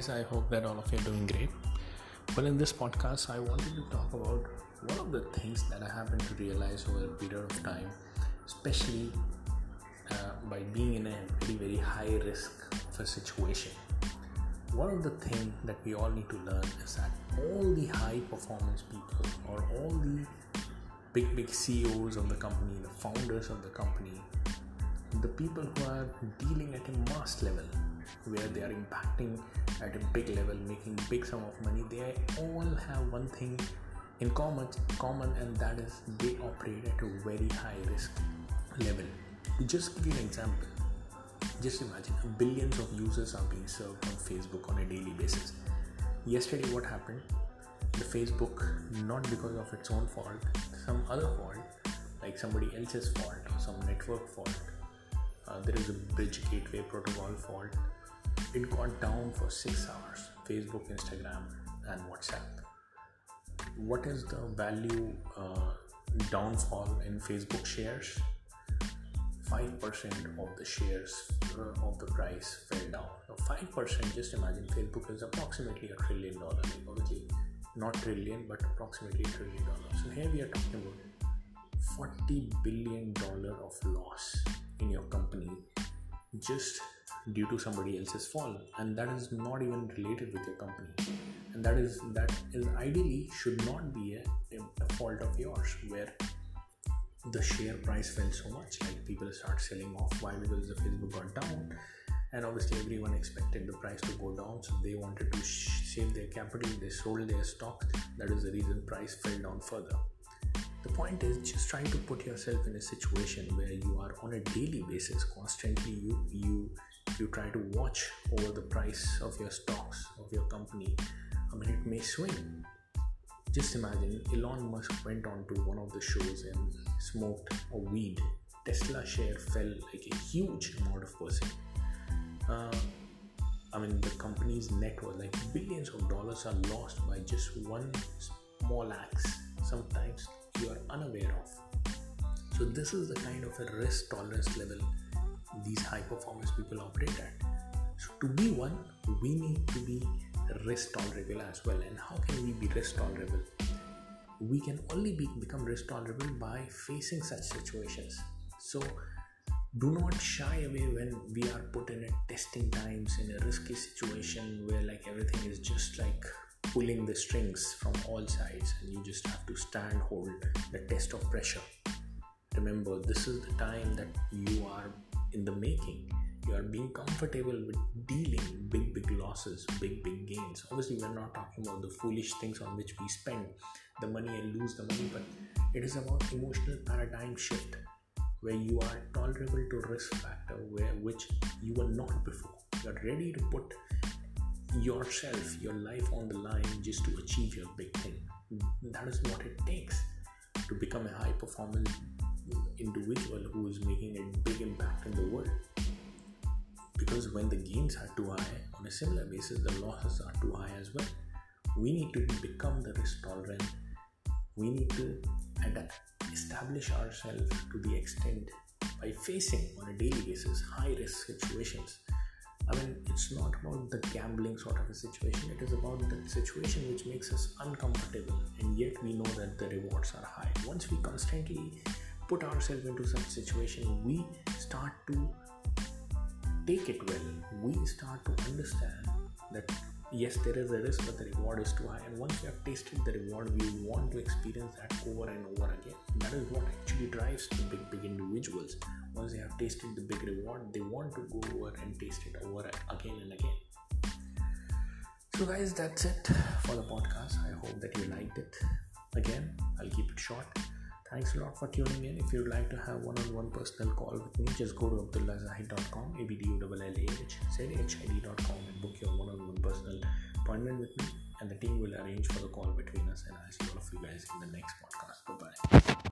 guys. I hope that all of you are doing great. Well, in this podcast, I wanted to talk about one of the things that I happened to realize over a period of time, especially uh, by being in a very, very high risk of a situation. One of the things that we all need to learn is that all the high performance people or all the big, big CEOs of the company, the founders of the company, the people who are dealing at a mass level where they are impacting at a big level making big sum of money. They all have one thing in common common and that is they operate at a very high risk level. Just give you an example just imagine billions of users are being served on facebook on a daily basis. Yesterday what happened? The facebook not because of its own fault some other fault like somebody else's fault or some network fault. Uh, there is a bridge gateway protocol fault it got down for six hours facebook instagram and whatsapp. What is the value uh, downfall in facebook shares? 5% of the shares uh, of the price fell down. Now 5% just imagine facebook is approximately a trillion dollar obviously not trillion but approximately trillion dollars. So here we are talking about 40 billion dollar of loss in your company just due to somebody else's fall and that is not even related with your company. And that is that is ideally should not be a, a fault of yours where the share price fell so much like people start selling off why? Because the facebook got down and obviously everyone expected the price to go down so they wanted to save their capital they sold their stock that is the reason price fell down further the point is just try to put yourself in a situation where you are on a daily basis constantly you you you try to watch over the price of your stocks of your company. I mean it may swing. Just imagine elon musk went on to one of the shows and smoked a weed. Tesla share fell like a huge amount of percent. Uh, i mean the company's net worth like billions of dollars are lost by just one small acts sometimes you are unaware of. So, this is the kind of a risk tolerance level these high performance people operate at. So, to be one, we need to be risk tolerable as well. And how can we be risk tolerable? We can only be, become risk tolerable by facing such situations. So, do not shy away when we are put in a testing times in a risky situation where like everything is just like pulling the strings from all sides and you just have to stand hold the test of pressure. Remember this is the time that you are in the making. You are being comfortable with dealing big big losses big big gains. Obviously we're not talking about the foolish things on which we spend the money and lose the money but it is about emotional paradigm shift where you are tolerable to risk factor where which you were not before. You're ready to put yourself, your life on the line just to achieve your big thing. That is what it takes to become a high performance individual who is making a big impact in the world. Because when the gains are too high, on a similar basis, the losses are too high as well. We need to become the risk tolerant. We need to adapt, establish ourselves to the extent by facing on a daily basis high risk situations I mean, it's not about the gambling sort of a situation, it is about the situation which makes us uncomfortable, and yet we know that the rewards are high. Once we constantly put ourselves into such a situation, we start to take it well. We start to understand that yes, there is a risk, but the reward is too high. And once we have tasted the reward, we want to experience that over and over again. That is what actually drives the big, big individuals. Once they have tasted the big reward they want to go over and taste it over again and again. So guys that's it for the podcast. I hope that you liked it. Again i'll keep it short thanks a lot for tuning in. If you'd like to have one-on-one personal call with me just go to abdullahzahid.com abdullah-hid.com and book your one-on-one personal appointment with me and the team will arrange for the call between us and i'll see all of you guys in the next podcast. Bye bye